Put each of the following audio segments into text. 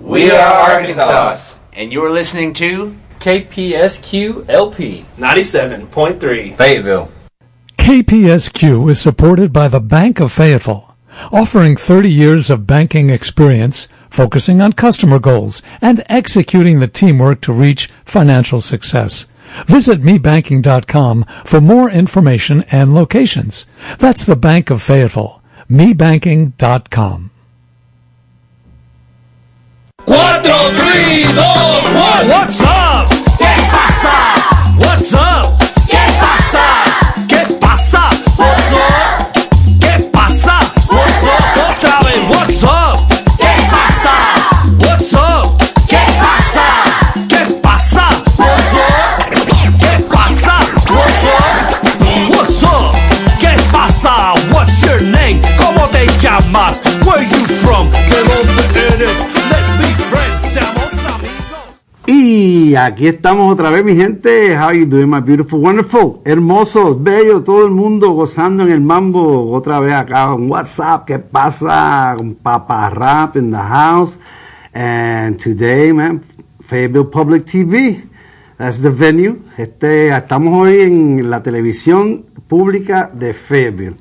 We are Arkansas, and you're listening to KPSQ LP 97.3 Fayetteville. KPSQ is supported by the Bank of Fayetteville, offering 30 years of banking experience, focusing on customer goals and executing the teamwork to reach financial success. Visit mebanking.com for more information and locations. That's the Bank of Fayetteville. mebanking.com. 4, 3, 2, 1. Y aquí estamos otra vez, mi gente. How you doing, my beautiful, wonderful, hermoso, bello, todo el mundo gozando en el mambo. Otra vez acá con WhatsApp. ¿Qué pasa? Papa Rap in the house. And today, man, Fayetteville Public TV. That's the venue. Este, estamos hoy en la televisión pública de Fayetteville.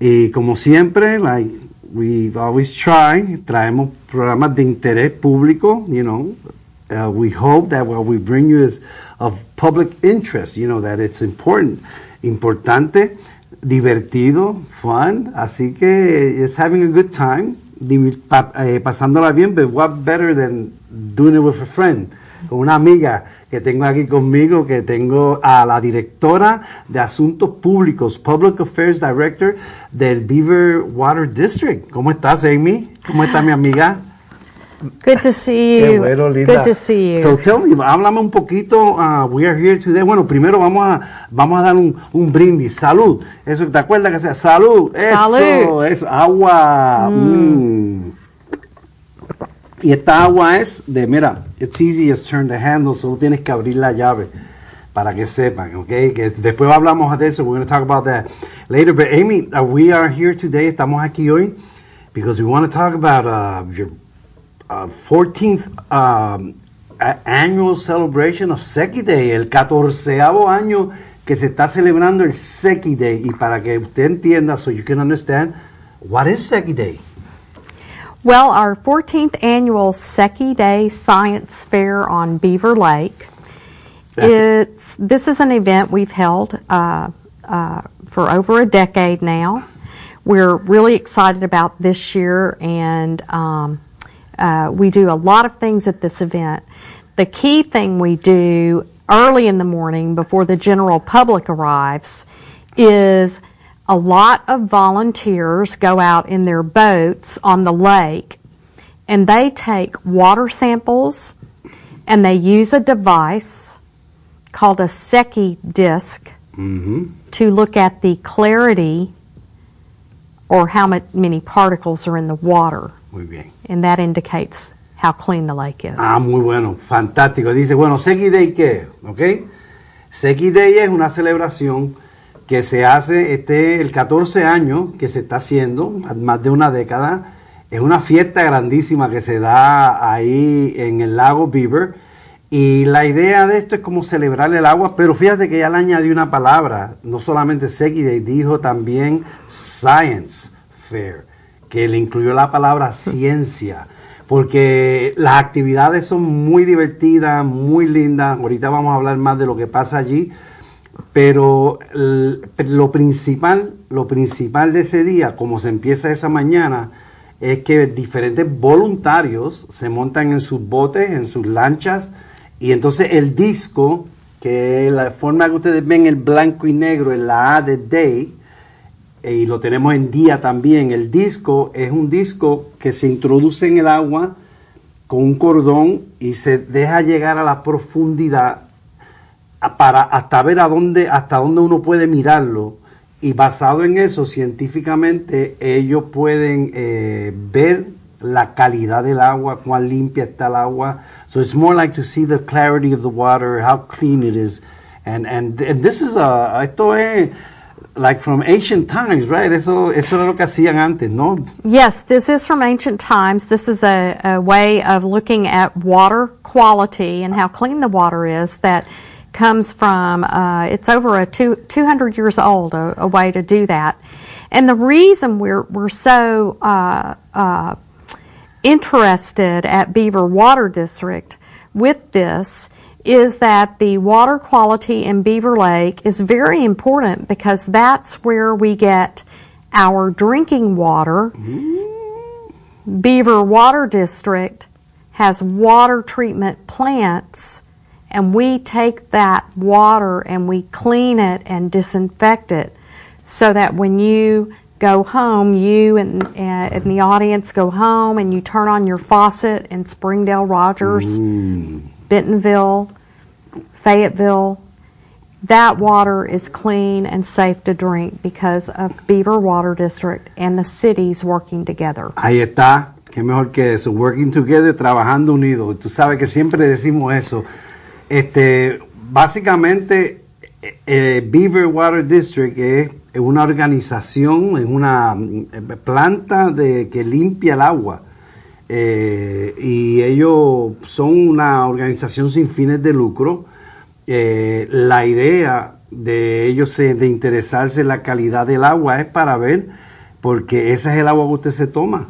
Y como siempre, like we always try, traemos programas de interés público, you know. Uh, we hope that what we bring you is of public interest, you know, that it's important, importante, divertido, fun. Así que it's having a good time, eh, pasándola bien, but what better than doing it with a friend, con una amiga que tengo aquí conmigo, que tengo a la directora de Asuntos Públicos, Public Affairs Director del Beaver Water District. ¿Cómo estás, Amy? ¿Cómo está mi amiga? Good to see Qué you. bueno, linda. Good to see you. So tell me, háblame un poquito. uh, we are here today. Bueno, primero vamos a vamos a dar un, un brindis. Salud. Eso, ¿te acuerdas que sea salud? Eso, Salud. eso. Agua. mm. Y esta agua es de, mira, it's easy as turn the handle, solo tienes que abrir la llave para que sepan, ¿ok? Que después hablamos de eso, we're going to talk about that later. But Amy, uh, we are here today, estamos aquí hoy, because we want to talk about uh, your uh, 14th um, annual celebration of Seki Day, el 14 año que se está celebrando el Seki Day. Y para que usted entienda, so you can understand, what is Seki Day? Well, our 14th annual Seki Day Science Fair on Beaver Lake. That's- It's this is an event we've held uh, uh, for over a decade now. We're really excited about this year, and um, uh, we do a lot of things at this event. The key thing we do early in the morning before the general public arrives is a lot of volunteers go out in their boats on the lake and they take water samples and they use a device called a Secchi disc to look at the clarity or how many particles are in the water. Muy bien. And that indicates how clean the lake is. Ah, muy bueno, fantástico. Dice, bueno, Seki Day, ¿qué? ¿Ok? Seki Day es una celebración que se hace este el 14 años que se está haciendo, más- de una década. Es una fiesta grandísima que se da ahí en el lago Beaver. Y la idea de esto es como celebrar el agua, pero fíjate que ya le añadió una palabra, no solamente Seki Day, dijo también Science Fair, que le incluyó la palabra ciencia porque las actividades son muy divertidas, muy lindas. Ahorita vamos a hablar más de lo que pasa allí, pero lo principal, lo principal de ese día, como se empieza esa mañana, es que diferentes voluntarios se montan en sus botes, en sus lanchas, y entonces el disco, que la forma que ustedes ven el blanco y negro en la A de Day, y lo tenemos en día también. El disco es un disco que se introduce en el agua con un cordón y se deja llegar a la profundidad para hasta ver a dónde hasta dónde uno puede mirarlo y basado en eso científicamente ellos pueden eh, ver la calidad del agua, cuán limpia está el agua. So it's more like to see the clarity of the water, how clean it is. And, and, and this is a, esto es like from ancient times, right? Eso, eso era lo que hacían antes, ¿no? Yes, this is from ancient times. This is a, a way of looking at water quality and how clean the water is that comes from, uh, it's over a two, 200 years old, a, a way to do that. And the reason we're, we're so uh, uh, interested at Beaver Water District with this is that the water quality in Beaver Lake is very important because that's where we get our drinking water. Beaver Water District has water treatment plants and we take that water and we clean it and disinfect it so that when you go home, you and, uh, and the audience go home and you turn on your faucet in Springdale Rogers, Bentonville, Fayetteville, that water is clean and safe to drink because of Beaver Water District and the cities working together. Ahí está, qué mejor que eso, working together, trabajando unidos. Tú sabes que siempre decimos eso. Este, básicamente, eh, eh, Beaver Water District es una organización, es una mm, planta de, que limpia el agua. Eh, y ellos son una organización sin fines de lucro. Eh, la idea de ellos de interesarse en la calidad del agua es para ver, porque ese es el agua que usted se toma.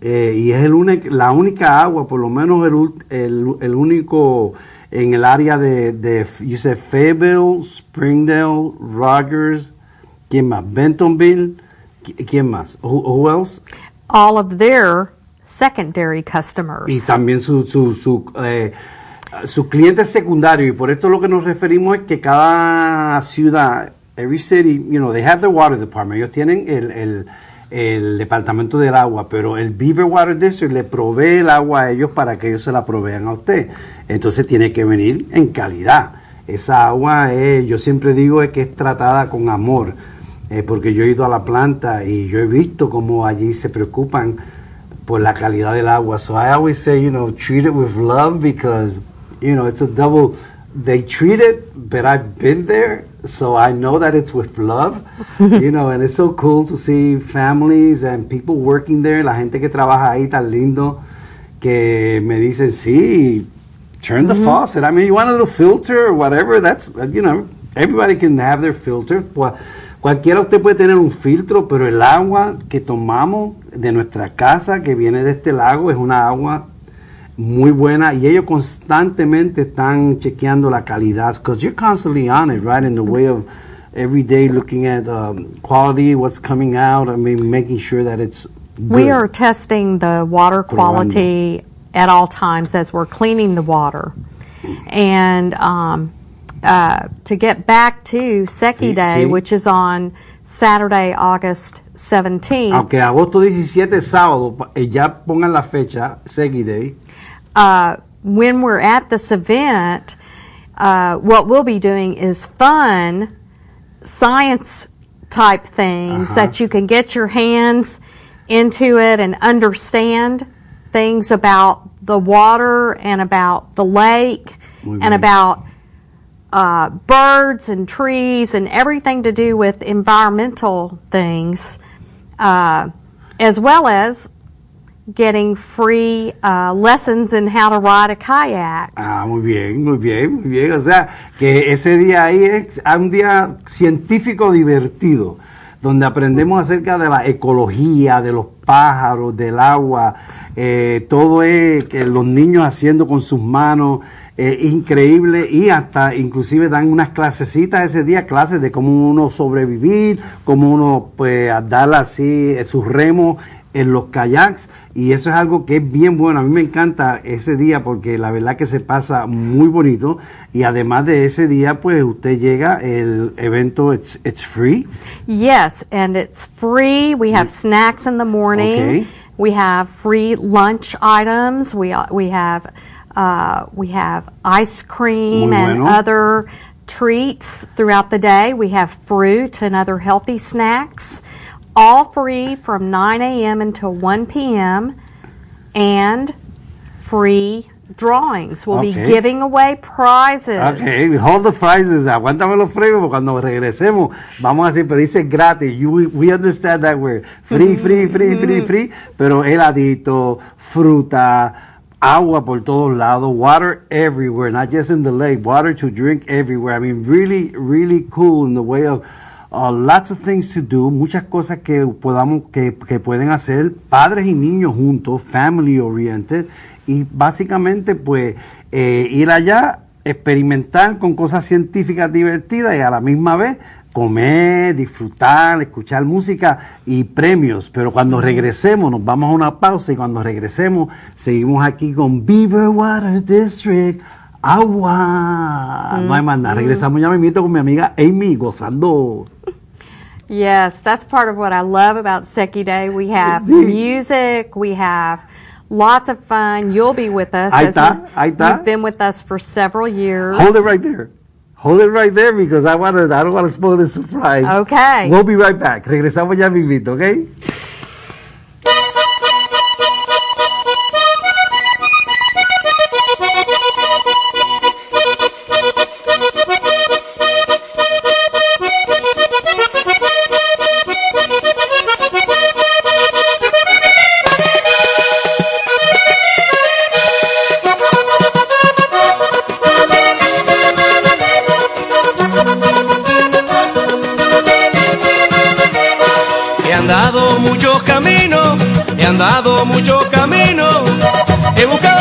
Eh, y es el único- la única agua, por lo menos el, el, el único en el área de, de said Fayetteville, Springdale, Rogers, ¿quién más? Bentonville, ¿qui- ¿quién más? Who, who else? All of their secondary customers. y también su, su, su, eh, sus clientes secundarios. Y por esto lo que nos referimos es que cada ciudad, every city, you know, they have the water department. Ellos tienen el, el, departamento del agua, pero el Beaver Water District le provee el agua a ellos para que ellos se la provean a usted. Entonces tiene que venir en calidad. Esa agua, es, yo siempre digo, es que es tratada con amor. eh, porque yo he ido a la planta y yo he visto cómo allí se preocupan por la calidad del agua. So I always say, you know, treat it with love because, you know, it's a double. They treat it, but I've been there, so I know that it's with love, you know, and it's so cool to see families and people working there, la gente que trabaja ahí tan lindo, que me dicen, sí, turn the faucet. I mean, you want a little filter or whatever, that's, you know, everybody can have their filter. Cual- Cualquiera usted puede tener un filtro, pero el agua que tomamos de nuestra casa, que viene de este lago, es una agua muy buena y ellos constantemente están chequeando la calidad. Because you're constantly on it, right? In the way of every day looking at um, quality, what's coming out, I mean, making sure that it's good. We are testing the water quality at all times as we're cleaning the water. And um, uh, to get back to Seki Sí, Day, sí. which is on Saturday, August 17th, Aunque agosto 17 sábado, eh, ya pongan la fecha, Segi Day. Uh, when we're at this event, uh, what we'll be doing is fun science type things Uh-huh. that you can get your hands into it and understand things about the water and about the lake Muy and about uh, birds and trees and everything to do with environmental things, uh, as well as getting free uh, lessons in how to ride a kayak. Ah, muy bien, muy bien, muy bien. O sea, que ese día ahí es un día científico divertido, donde aprendemos acerca de la ecología, de los pájaros, del agua, eh, todo es que los niños haciendo con sus manos, eh, increíble, y hasta inclusive dan unas clasecitas ese día, clases de cómo uno sobrevivir, cómo uno pues dar así eh, sus remos en los kayaks y eso es algo que es bien bueno. A mí me encanta ese día porque la verdad que se pasa muy bonito y además de ese día pues usted llega, el evento it's, it's free. Yes, and it's free. We have snacks in the morning. Okay. We have free lunch items. We uh, we have uh, we have ice cream and other treats throughout the day. We have fruit and other healthy snacks, all free from 9 a.m. until 1 p.m. and free drawings. We'll Okay. be giving away prizes. Okay, hold the prizes. Aguántame los premios porque cuando regresemos vamos a decir, pero dice gratis. You, we understand that word. Free, mm-hmm. free, free, free, mm-hmm. free. Pero heladito, fruta, agua por todos lados, water everywhere, not just in the lake, water to drink everywhere. I mean, really, really cool in the way of uh, lots of things to do, muchas cosas que podamos, que, que pueden hacer padres y niños juntos, family oriented, y básicamente pues eh, ir allá, experimentar con cosas científicas divertidas y a la misma vez comer, disfrutar, escuchar música y premios. Pero cuando regresemos, nos vamos a una pausa y cuando regresemos, seguimos aquí con Beaver Water District. Agua. No hay más nada. Regresamos ya me con mi amiga Amy gozando. Yes, that's part of what I love about Seki Day. We have music, we have lots of fun. You'll be with us. Ahí as está, thought. You've been with us for several years. Hold it right there. Hold it right there because I want to. I don't want to spoil the surprise. Okay. We'll be right back. Regresamos ya mismito, ¿ok? Andado he buscado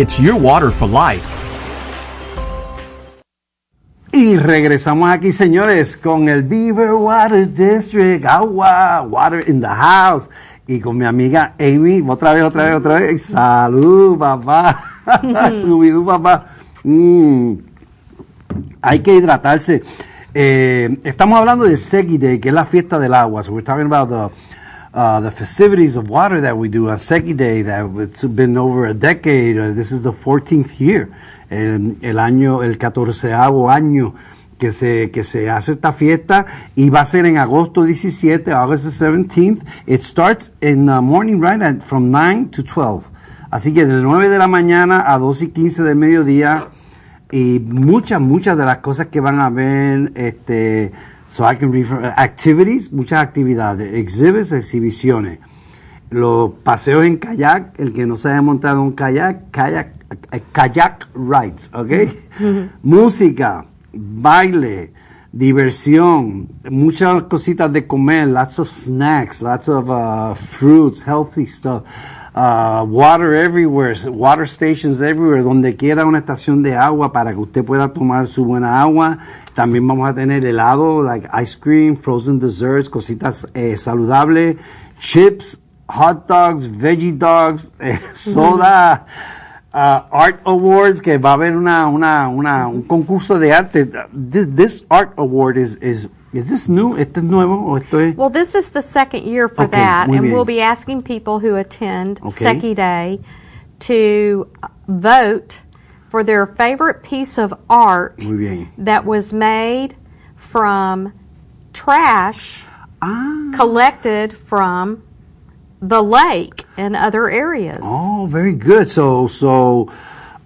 It's your water for life. Y regresamos aquí, señores, con el Beaver Water District, agua, water in the house. Y con mi amiga Amy, otra vez, otra vez, otra vez. Salud, papá. Subidú, papá. Mm. Hay que hidratarse. Eh, estamos hablando de Segi Day, que es la fiesta del agua. So we're talking about the, uh, the festivities of water that we do on Segi Day, that it's been over a decade. Uh, this is the 14th year. El, año, el 14 año que se, que se hace esta fiesta y va a ser en agosto 17, August the 17th. It starts in the morning, right, at, from 9 to 12. Así que de 9 de la mañana a 2 y 15 del mediodía y muchas, muchas de las cosas que van a ver, este, so I can refer, activities, muchas actividades, exhibits, exhibiciones, los paseos en kayak, el que no se haya montado un kayak, kayak, eh, kayak rides, ¿ok? Música, baile, diversión, muchas cositas de comer, lots of snacks, lots of uh, fruits, healthy stuff. Uh, water everywhere, water stations everywhere, donde quiera una estación de agua para que usted pueda tomar su buena agua. También vamos a tener helado, like ice cream, frozen desserts, cositas eh, saludables, chips, hot dogs, veggie dogs, eh, soda, uh, art awards, que va a haber una, una, una, un concurso de arte. This, this art award is, is, is this new? ¿Este es nuevo o esto es? Well, this is the second year for Okay, that, and bien. we'll be asking people who attend Okay. Seki Day to vote for their favorite piece of art that was made from trash Ah. collected from the lake and other areas. Oh, very good. So, so,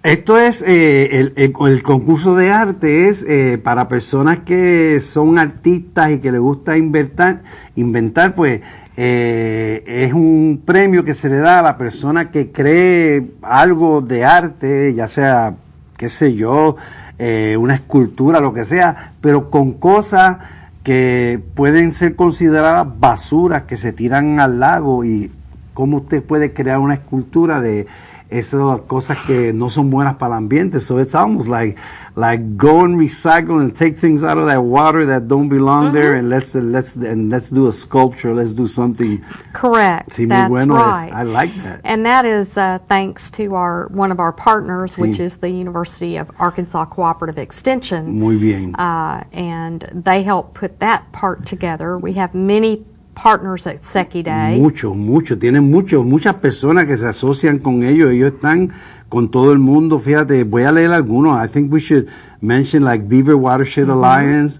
esto es, eh, el, el- el concurso de arte es eh, para personas que son artistas y que les gusta inventar, inventar pues, eh, es un premio que se le da a la persona que cree algo de arte, ya sea, qué sé yo, eh, una escultura, lo que sea, pero con cosas que pueden ser consideradas basuras que se tiran al lago y cómo usted puede crear una escultura de esas cosas que no son buenas para el ambiente. So it's almost like like go and recycle and take things out of that water that don't belong there and let's let's and let's do a sculpture. Let's do something. Correct. Sí, That's bueno. right. I like that. And that is uh, thanks to our one of our partners, which is the University of Arkansas Cooperative Extension. Muy bien. Uh, and they help put that part together. We have many partners at Seki Day. Mucho, mucho. Tienen mucho, muchas personas que se asocian con ellos. Ellos están con todo el mundo. Fíjate, voy a leer algunos. I think we should mention like Beaver Watershed Alliance,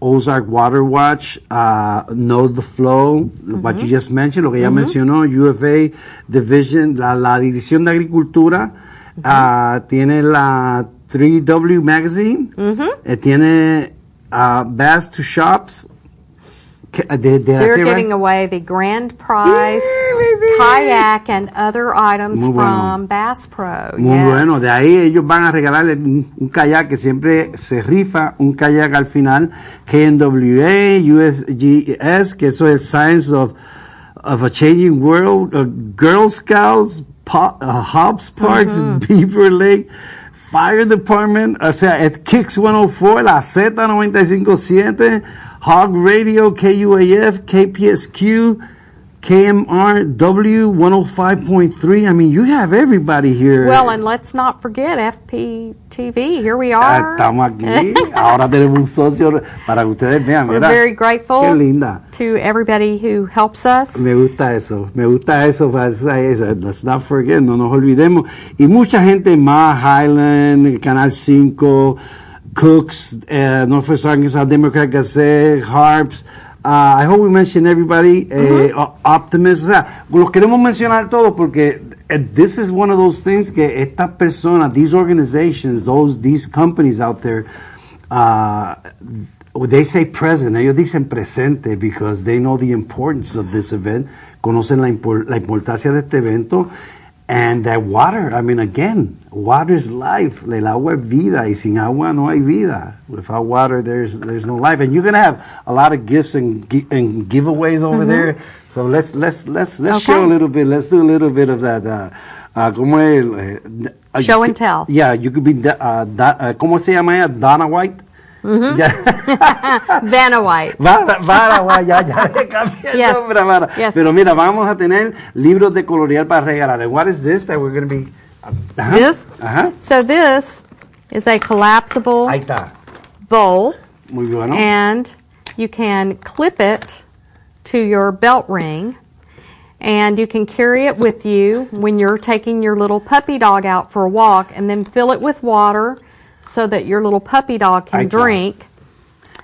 Ozark Water Watch, uh, Know the Flow, what you just mentioned, lo que ya mencionó, UFA Division, la, la División de Agricultura, ah, tiene la 3W Magazine, eh, tiene uh, Bass to Shops, de, They're giving away the grand prize baby. kayak and other items Muy bueno. from Bass Pro. Muy Yes. bueno, de ahí ellos van a regalarle un, un kayak que siempre se rifa, un kayak al final, KNWA, USGS, que eso es Science of, of a Changing World, uh, Girl Scouts, Po- uh, Hobbs Parks, Beaver Lake, Fire Department, o sea, es Kicks 104, la Z957, Hog Radio, KUAF, KPSQ, KMRW 105.3. I mean, you have everybody here. Well, and let's not forget FPTV. Here we Ah, are. Estamos aquí. Ahora tenemos un socio para que ustedes vean. We're very grateful Qué linda. to everybody who helps us. Me gusta eso, me gusta eso, let's not forget, no nos olvidemos. Y mucha gente más, Highland, Canal 5, Cooks, uh, Northwest Arkansas Democrat Gazette, Harps, uh, I hope we mention everybody, eh, O- Optimist, o sea, los queremos mencionar todos porque eh, this is one of those things que estas personas, these organizations, those, these companies out there, uh, they say present, ellos dicen presente because they know the importance of this event, conocen la, impor- la importancia de este evento, and that water, I mean, again, water is life, el agua es vida, y sin agua no hay vida. Without water, there's, there's no life, and you're gonna have a lot of gifts and, and giveaways over there, so let's, let's, let's, let's show a little bit, let's do a little bit of that, uh, ah, ¿cómo es? el, eh, you Show and tell. Yeah, you could be, ah, da- ah, ¿cómo se llama ella? Dana White. Mm-hmm. Vanna White. Vara, White, ya, ya le cambié el Yes. nombre a Vara. Yes. Pero mira, vamos a tener libros de colorear para regalar. And What is this that we're going to be... Ajá. This? Ajá. So this is a collapsible Ahí está. bowl, Muy bueno. and you can clip it to your belt ring, and you can carry it with you when you're taking your little puppy dog out for a walk, and then fill it with water so that your little puppy dog can drink.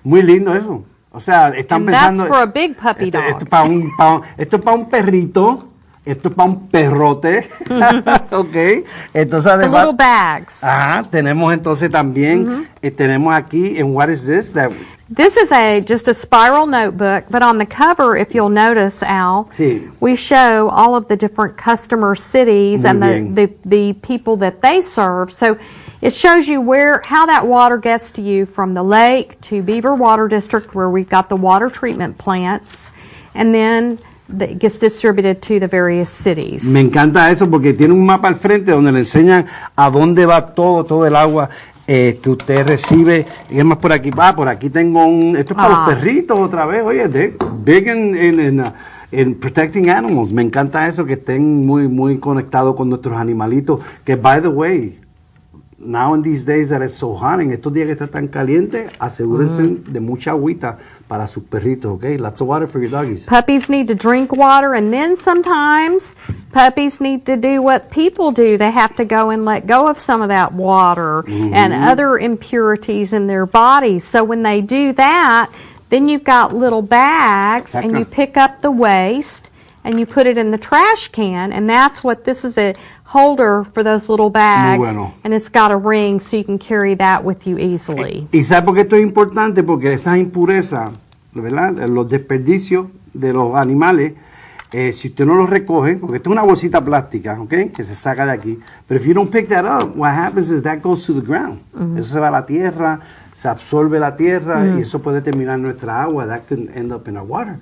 Muy lindo eso. O sea, están And that's for a big puppy esto, dog. Esto es para un, pa- esto es para un perrito. Esto es para un perrote. ok. Entonces, The además... little bags. Ajá, tenemos entonces también, Mm-hmm. eh, tenemos aquí, en What is this? That, This is a just a spiral notebook, but on the cover, if you'll notice, Al, Sí. we show all of the different customer cities Muy and the, the the people that they serve. So it shows you where how that water gets to you from the lake to Beaver Water District, where we've got the water treatment plants, and then the, it gets distributed to the various cities. Me encanta eso porque tiene un mapa al frente donde le enseñan a dónde va todo, todo el agua eh, que usted recibe. Y es más por aquí, va, por aquí tengo un, esto es para Ah. los perritos otra vez, oye, big in, in, in, uh, in protecting animals. Me encanta eso, que estén muy, muy conectados con nuestros animalitos. Que, by the way, now in these days that it's so hot, en estos días que está tan caliente, asegúrense mm. de mucha agüita para sus perritos, ¿ok? Lots of water for your doggies. Puppies need to drink water, and then sometimes puppies need to do what people do. They have to go and let go of some of that water mm-hmm. and other impurities in their bodies. So when they do that, then you've got little bags, and you pick up the waste and you put it in the trash can, and that's what this is a holder for those little bags, bueno. and it's got a ring so you can carry that with you easily. ¿Y sabe por qué esto es importante? Porque esas impurezas, ¿verdad? Los desperdicios de los animales, eh, si usted no los recoge, porque esto es una bolsita plástica, ¿ok? Que se saca de aquí. Pero if you don't pick that up, what happens is that goes to the ground. Eso se va a la tierra, se absorbe la tierra y eso puede terminar en nuestra agua. That can end up in our water.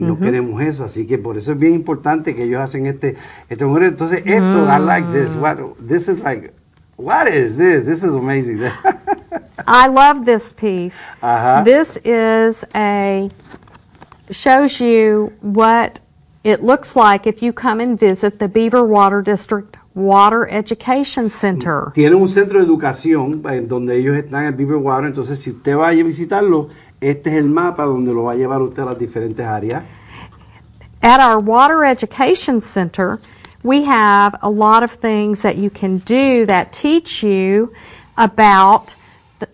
Y no queremos eso, así que por eso es bien importante que ellos hacen este, este Entonces, esto, I like this. What, this is like, what is this? This is amazing. I love this piece. This is a shows you what it looks like if you come and visit the Beaver Water District Water Education Center. Tiene un centro de educación donde ellos están en Beaver Water, entonces si usted va a visitarlo, este es el mapa donde lo va a llevar usted a las diferentes áreas. At our Water Education Center, we have a lot of things that you can do that teach you about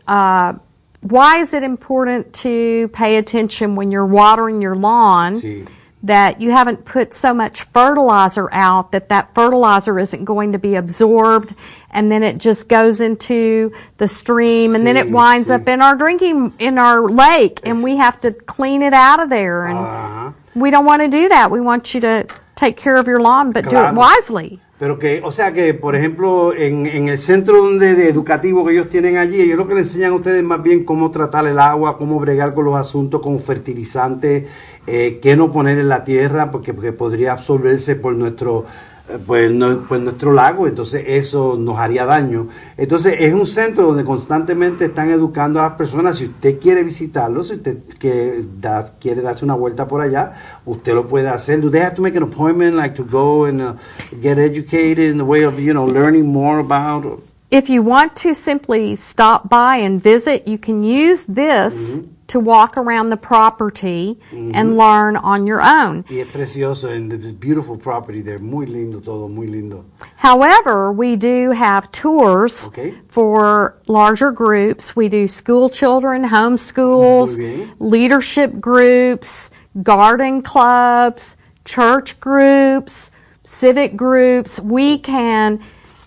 uh, why is it important to pay attention when you're watering your lawn. Sí. That you haven't put so much fertilizer out that that fertilizer isn't going to be absorbed and then it just goes into the stream and then it winds sí. up in our drinking in our lake and we have to clean it out of there and Ajá. we don't want to do that we want you to take care of your lawn but do it wisely Pero que, o sea que, por ejemplo, en, en el centro donde, de educativo que ellos tienen allí, ellos lo que le enseñan a ustedes más bien cómo tratar el agua, cómo bregar con los asuntos con fertilizantes, eh, qué no poner en la tierra, porque, porque podría absorberse por nuestro, eh, pues, no- por nuestro lago, entonces eso nos haría daño. Entonces es un centro donde constantemente están educando a las personas. Si usted quiere visitarlo, si usted que da- quiere darse una vuelta por allá, usted lo puede hacer. Do they have to make an appointment, like to go and uh, get educated in the way of, you know, learning more about? if you want to simply stop by and visit you can use this to walk around the property and mm-hmm. learn on your own Y es precioso, and it's beautiful property there, muy lindo todo, muy lindo. However, we do have tours Okay. for larger groups. We do school children, homeschools, Muy bien. leadership groups, garden clubs, church groups, civic groups. We can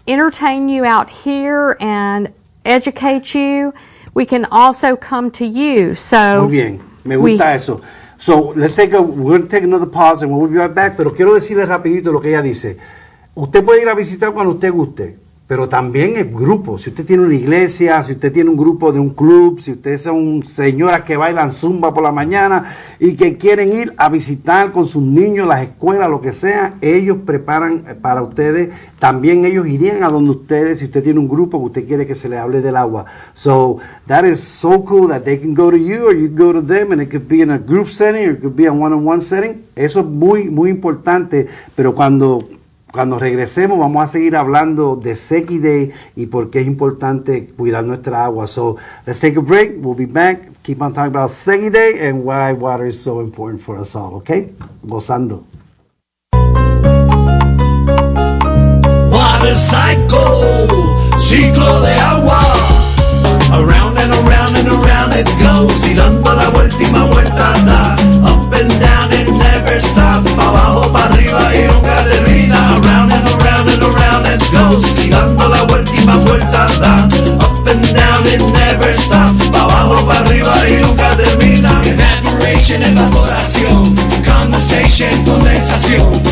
entertain you out here and educate you. We can also come to you. So Muy bien, me we- gusta eso. So, let's take a, we're going to take another pause and we'll be right back, pero quiero decirle rapidito lo que ella dice. Usted puede ir a visitar cuando usted guste. Pero también el grupo. Si usted tiene una iglesia, si usted tiene un grupo de un club, si usted son señoras que bailan zumba por la mañana y que quieren ir a visitar con sus niños las escuelas, lo que sea, ellos preparan para ustedes. También ellos irían a donde ustedes, si usted tiene un grupo que usted quiere que se le hable del agua. So that is so cool that they can go to you or you go to them and it could be in a group setting or it could be a one-on-one setting. Eso es muy, muy importante, pero cuando cuando regresemos vamos a seguir hablando de Seki Day y por qué es importante cuidar nuestra agua. So let's take a break. We'll be back. Keep on talking about Seki Day and why water is so important for us all. Okay? Gozando. Water cycle, ciclo de agua. Around and around and around it goes. Y dando la última vuelta da. Up and down it never stops. Pa' abajo, pa' arriba y nunca goes. Y dando la vuelta da. Up and down it never stops. Pa' abajo, pa' arriba y nunca termina. Evaporation, evaporación. Condensation, condensación.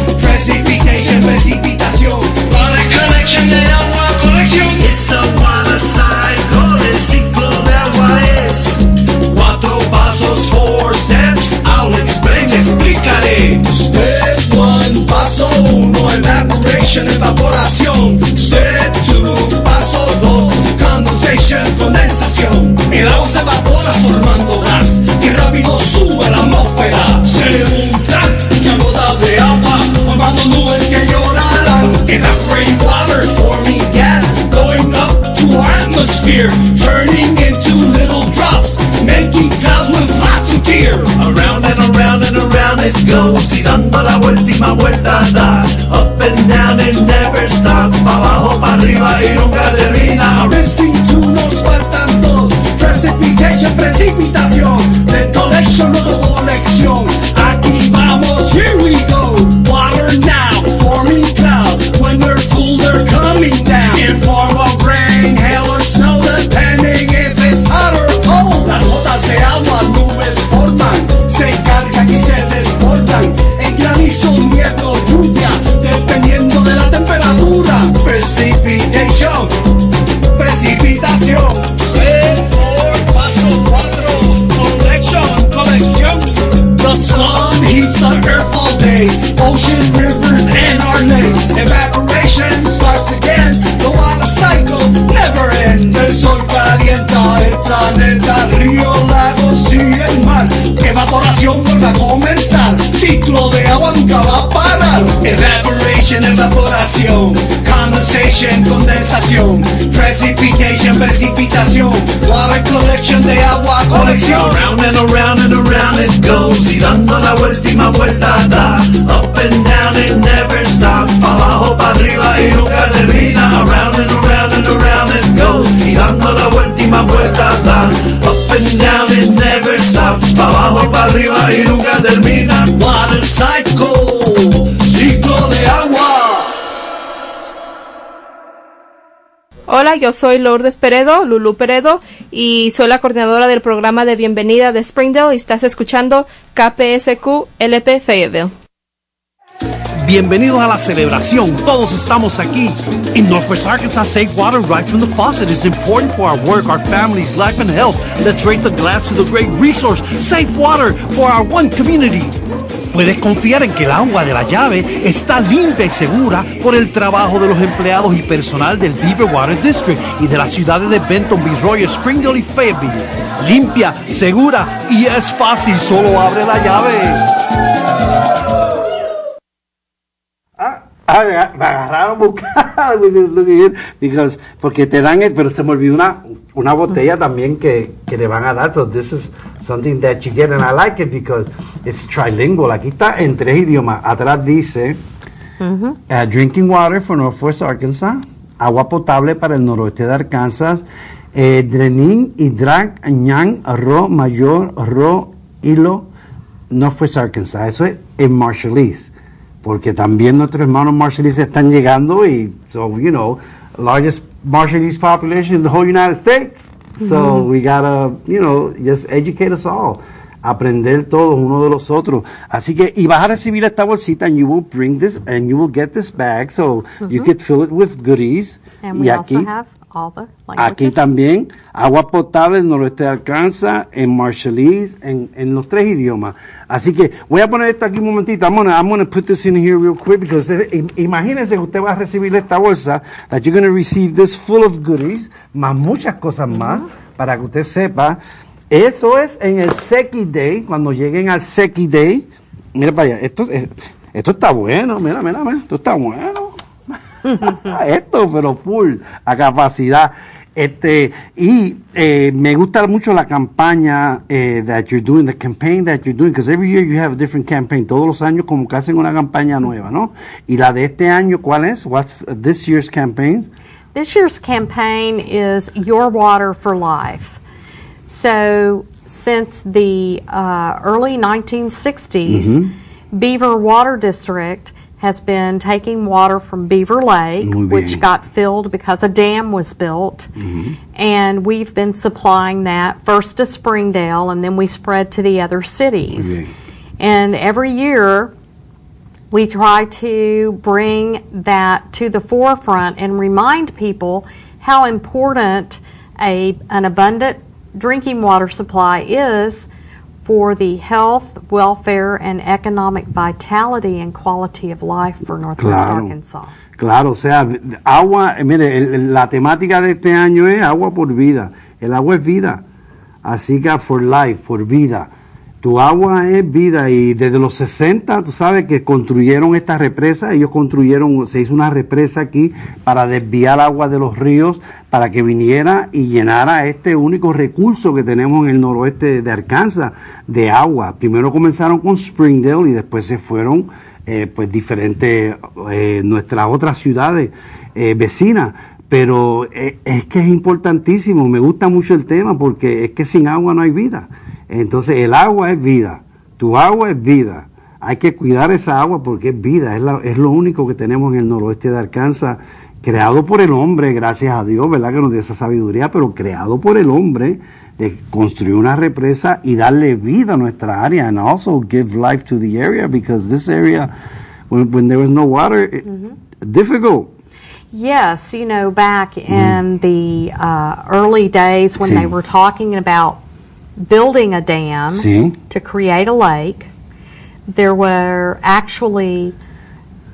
Evaporation, evaporación, condensation, condensación, precipitation, precipitación, water collection de agua, colección. Around and around and around it goes, y dando la última vuelta da. Up and down it never stops, pa' abajo, pa' arriba y nunca termina. Around and around and around it goes, y dando la última vuelta da. Up and down it never stops, pa' abajo, pa' arriba y nunca termina. Water cycle, Hola, yo soy Lourdes Peredo, Lulu Peredo, y soy la coordinadora del programa de bienvenida de Springdale y estás escuchando KPSQ LP Fayetteville. Bienvenidos a la celebración. Todos estamos aquí. In Northwest Arkansas, safe water right from the faucet is important for our work, our families, life, and health. Let's raise the glass to the great resource, safe water for our one community. Puedes confiar en que el agua de la llave está limpia y segura por el trabajo de los empleados y personal del Beaver Water District y de las ciudades de Benton, Royal, Springdale y Fayetteville. Limpia, segura y es fácil, solo abre la llave. Agarraron is looking good, because, porque te dan, el- pero se me olvidó una, una botella también que, que le van a dar, so this is something that you get, and I like it because it's trilingual, aquí está en tres idiomas, atrás dice, uh, drinking water for Northwest Arkansas, agua potable para el noroeste de Arkansas, eh, Drenin, Hidrak, Ñan, Ro, Mayor, Ro, Hilo, Northwest Arkansas, eso es en Marshallese porque también nuestros hermanos Marshallese están llegando y so you know largest Marshallese population in the whole United States so we gotta you know just educate us all aprender todos uno de los otros. Así que, y vas a recibir esta bolsita and you will bring this, and you will get this bag, so you Mhm. can fill it with goodies. And y we aquí, also have aquí también, agua potable en noroeste de Alcanza, en Marshallese, en, en los tres idiomas. Así que voy a poner esto aquí un momentito. I'm gonna, I'm gonna put this in here real quick because eh, im- imagínense que usted va a recibir esta bolsa, that you're gonna receive this full of goodies, más muchas cosas más, para que usted sepa. Eso es en el Seki Day, cuando lleguen al Seki Day. Mira para allá, esto, es- esto está bueno, mira, mira, mira, esto está bueno. esto, pero full, a capacidad. Este, y eh, me gusta mucho la campaña eh, that you're doing, the campaign that you're doing, because every year you have a different campaign. Todos los años como que hacen una campaña nueva, ¿no? Y la de este año, ¿cuál es? What's this year's campaign? This year's campaign is Your Water for Life. So, since the uh, early 1960s, Mhm. Beaver Water District has been taking water from Beaver Lake, which got filled because a dam was built. And we've been supplying that first to Springdale and then we spread to the other cities. And every year we try to bring that to the forefront and remind people how important a, an abundant drinking water supply is for the health, welfare, and economic vitality and quality of life for Northwest Claro. Arkansas. Claro, o sea, agua, mire, el- la temática de este año es agua por vida. El agua es vida. Así que for life, por vida. Tu agua es vida y desde los 60, tú sabes que construyeron esta represa, ellos construyeron, se hizo una represa aquí para desviar agua de los ríos para que viniera y llenara este único recurso que tenemos en el noroeste de Arkansas de agua. Primero comenzaron con Springdale y después se fueron eh, pues diferentes, eh, nuestras otras ciudades eh, vecinas. Pero es que es importantísimo, me gusta mucho el tema porque es que sin agua no hay vida. Entonces el agua es vida, tu agua es vida. Hay que cuidar esa agua porque es vida, es, la- es lo único que tenemos en el noroeste de Arkansas, creado por el hombre, gracias a Dios, ¿verdad? Que nos dio esa sabiduría, pero creado por el hombre de construir una represa y darle vida a nuestra área and also give life to the area because this area, when, when there was no water, it- difficult. Yes, you know, back in the uh, early days when Sí. they were talking about building a dam Sí. to create a lake, there were actually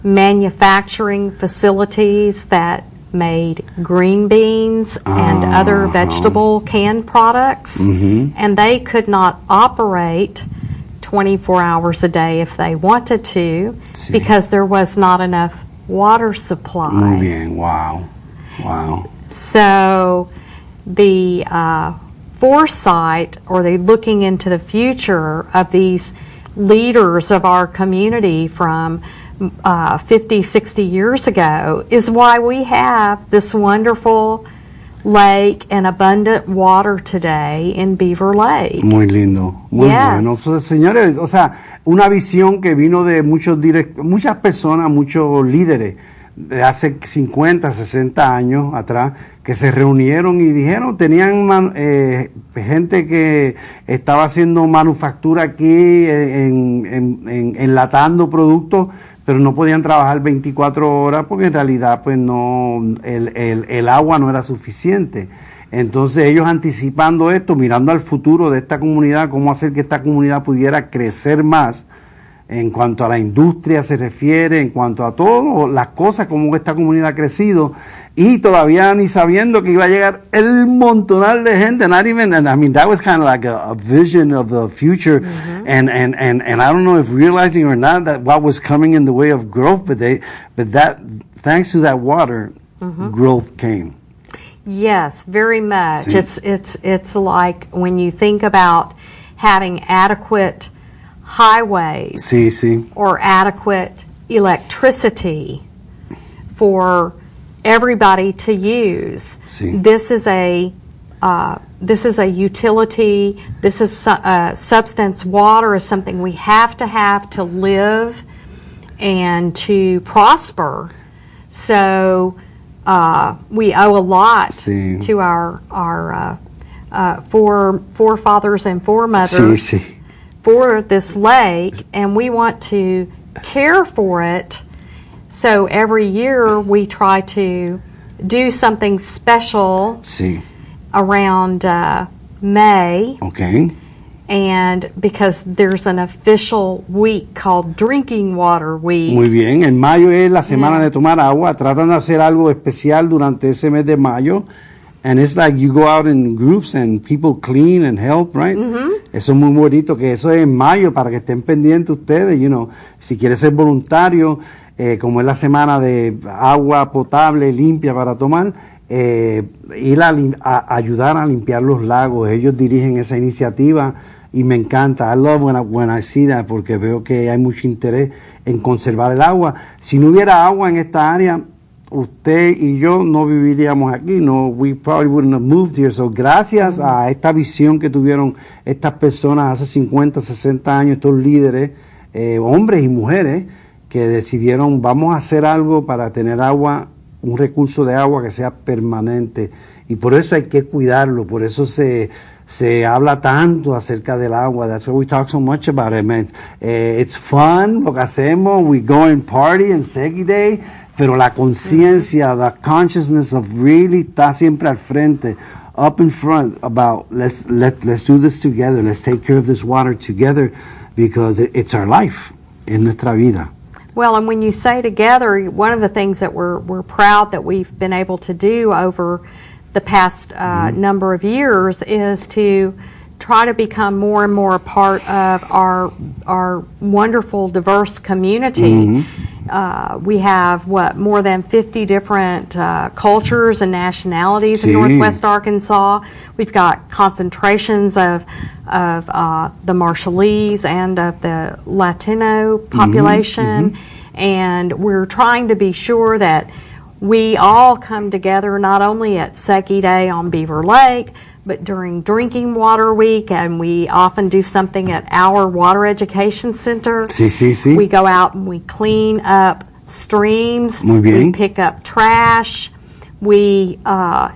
manufacturing facilities that made green beans and other Uh-huh. vegetable canned products, Mhm. and they could not operate 24 hours a day if they wanted to Sí. because there was not enough water supply. Muy bien, wow, wow. So the uh, foresight or the looking into the future of these leaders of our community from uh, 50, 60 years ago is why we have this wonderful lake and abundant water today in Beaver Lake. Muy lindo, muy Yes. bueno. Señores, o sea, una visión que vino de muchos direct- muchas personas, muchos líderes de hace 50, 60 años atrás, que se reunieron y dijeron, tenían eh, gente que estaba haciendo manufactura aquí, eh, en, en- en- enlatando productos, pero no podían trabajar 24 horas porque en realidad pues no, el, el- el agua no era suficiente. Entonces ellos anticipando esto, mirando al futuro de esta comunidad, cómo hacer que esta comunidad pudiera crecer más en cuanto a la industria se refiere, en cuanto a todas las cosas, cómo esta comunidad ha crecido, y todavía ni sabiendo que iba a llegar el montonal de gente, not even, and I mean, that was kind of like a, a vision of the future, mm-hmm. and, and, and, and I don't know if realizing or not that what was coming in the way of growth, but they, but that, thanks to that water, mm-hmm. growth came. Yes, very much. See? It's it's it's like when you think about having adequate highways Sí, sí. or adequate electricity for everybody to use. This is a uh, this is a utility. This is su- uh, substance. Water is something we have to have to live and to prosper. So uh, we owe a lot to our our uh, uh, fore, forefathers and foremothers sí. for this lake, and we want to care for it. So every year we try to do something special Sí, around uh, May, ok. and because there's an official week called Drinking Water Week. Muy bien, en mayo es la semana de tomar agua. Tratan de hacer algo especial durante ese mes de mayo. And it's like you go out in groups and people clean and help, right? Eso es muy bonito, que eso es en mayo para que estén pendientes ustedes, you know. Si quieres ser voluntario, eh, como es la semana de agua potable, limpia para tomar, eh, ir a, a ayudar a limpiar los lagos. Ellos dirigen esa iniciativa y me encanta. I love when I, when see that porque veo que hay mucho interés en conservar el agua. Si no hubiera agua en esta área, usted y yo no viviríamos aquí, no, we probably wouldn't have moved here. So, gracias a esta visión que tuvieron estas personas hace 50, 60 años, estos líderes, eh, hombres y mujeres, que decidieron vamos a hacer algo para tener agua, un recurso de agua que sea permanente. Y por eso hay que cuidarlo, por eso se, se habla tanto acerca del agua. That's why we talk so much about it, man. Eh, it's fun lo que hacemos. We go and party en Segi Day, pero la conciencia, the consciousness of really está siempre al frente, up in front about let's let let's do this together. Let's take care of this water together because it, it's our life, es nuestra vida. Well, and when you say together, one of the things that we're we're proud that we've been able to do over the past uh, number of years is to try to become more and more a part of our our wonderful diverse community. Uh, we have what more than 50 different uh, cultures and nationalities in Northwest Arkansas. We've got concentrations of of uh, the Marshallese and of the Latino population, and we're trying to be sure that we all come together not only at Seki Day on Beaver Lake, but during Drinking Water Week, and we often do something at our Water Education Center. Sí, sí, sí. We go out and we clean up streams. Muy bien. We pick up trash. We uh,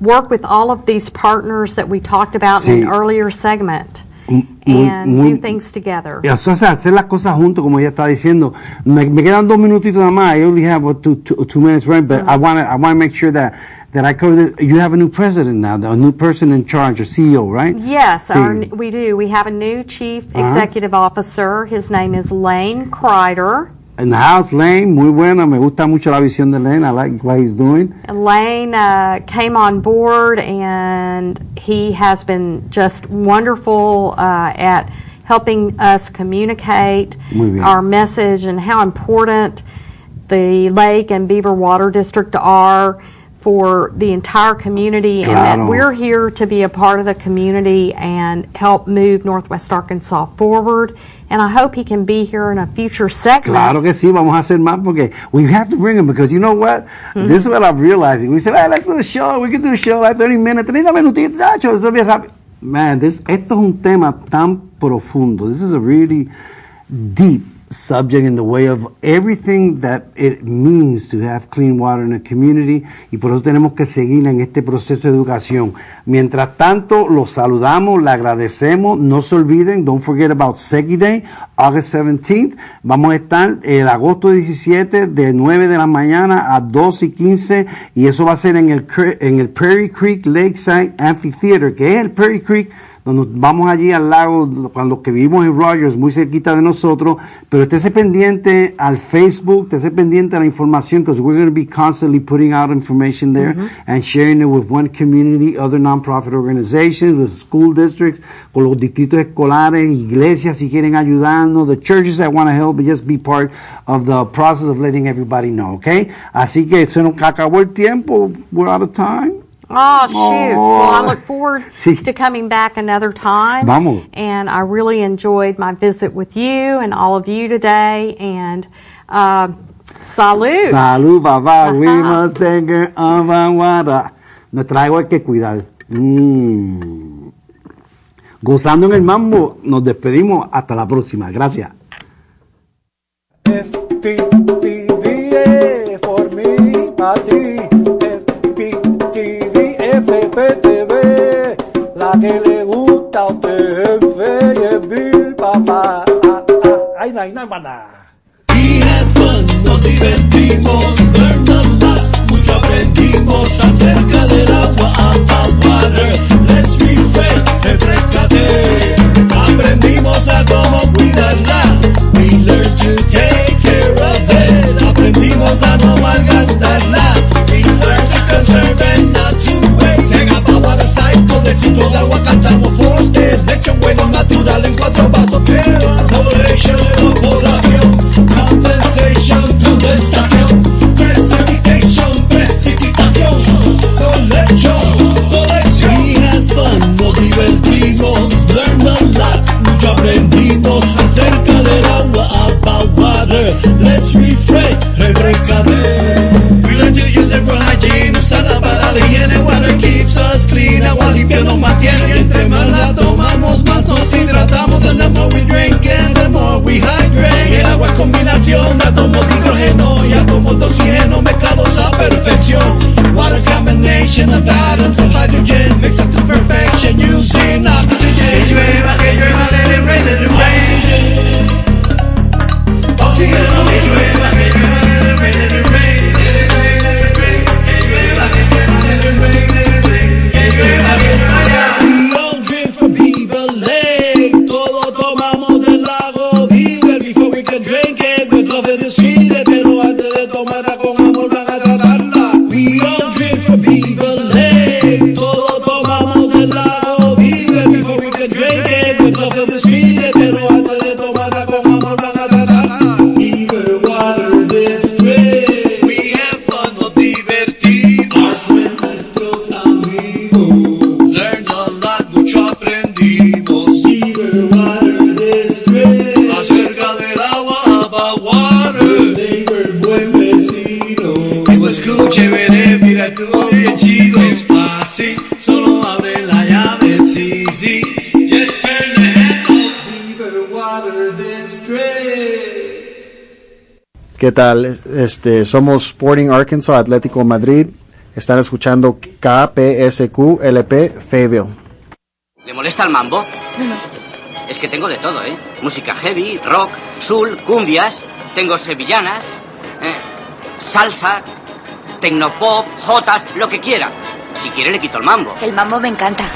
work with all of these partners that we talked about in an earlier segment Muy- and muy- do things together. O sea, hacer las cosas juntos, como ella está diciendo. Me, me quedan dos minutitos nada más. I only have two, two, two minutes, right? But I want to I wanna make sure that, that I cover the, You have a new president now, a new person in charge, a CEO, right? Yes, our, we do. We have a new chief Uh-huh. executive officer. His name is Lane Kreider. In the house, Lane, muy buena. Me gusta mucho la visión de Lane. I like what he's doing. Lane uh, came on board and he has been just wonderful uh, at helping us communicate our message and how important the Lake and Beaver Water District are for the entire community and that we're here to be a part of the community and help move Northwest Arkansas forward. And I hope he can be here in a future segment. Claro que sí, vamos a hacer más porque we have to bring him because you know what? Mm-hmm. This is what I'm realizing. We said, hey, let's do a show. We can do a show like 30 minutes, 30 minutitos, ah, chacho, eso es bien rápido. Man, this, esto es un tema tan profundo. This is a really deep subject in the way of everything that it means to have clean water in a community y por eso tenemos que seguir en este proceso de educación. Mientras tanto, los saludamos, le agradecemos, no se olviden, don't forget about Seki Day, August 17th, vamos a estar el agosto 17 de 9 de la mañana a 2 y 15 y eso va a ser en el, en el Prairie Creek Lakeside Amphitheater, que es el Prairie Creek donde vamos allí al lago, cuando que vivimos en Rogers, muy cerquita de nosotros, pero estése pendiente al Facebook, estése pendiente a la información, because we're going to be constantly putting out information there and sharing it with one community, other nonprofit organizations, with school districts, con los distritos escolares, iglesias si quieren ayudarnos, the churches that want to help, just be part of the process of letting everybody know, okay? Así que se nos acabó el tiempo, we're out of time. Oh, shoot. Well, I Oh. look forward Sí. to coming back another time. Vamos. And I really enjoyed my visit with you and all of you today. And uh, salute. Salud, papá. We must take care of our water. Nuestra agua hay que cuidar. Mm. Gozando en el mambo, nos despedimos. Hasta la próxima. Gracias. FPTV for me, para ti. FPTV, FPTV, la que le gusta a usted, es Bill pa' ah. Ay, no, no, maná. We had fun, nos divertimos, learned a lot, mucho aprendimos acerca del agua, agua, water. Let's refresh, refrescate. Aprendimos a cómo cuidarla. We learned to take care of it. Aprendimos a De agua mantiene. Y entre más la tomamos, más nos hidratamos. And the more we drink, and the more we hydrate. El agua es combinación de átomos de hidrógeno y átomos de oxígeno mezclados a perfección. Water is combination of atoms of hydrogen mixed up to perfection using ¿Qué tal? Este, somos Sporting Arkansas Atlético Madrid. Están escuchando KPSQ LP Fayetteville. ¿Le molesta el mambo? Es que tengo de todo, ¿eh? Música heavy, rock, soul, cumbias, tengo sevillanas, eh, salsa, tecnopop, jotas, lo que quiera. Si quiere le quito el mambo. El mambo me encanta.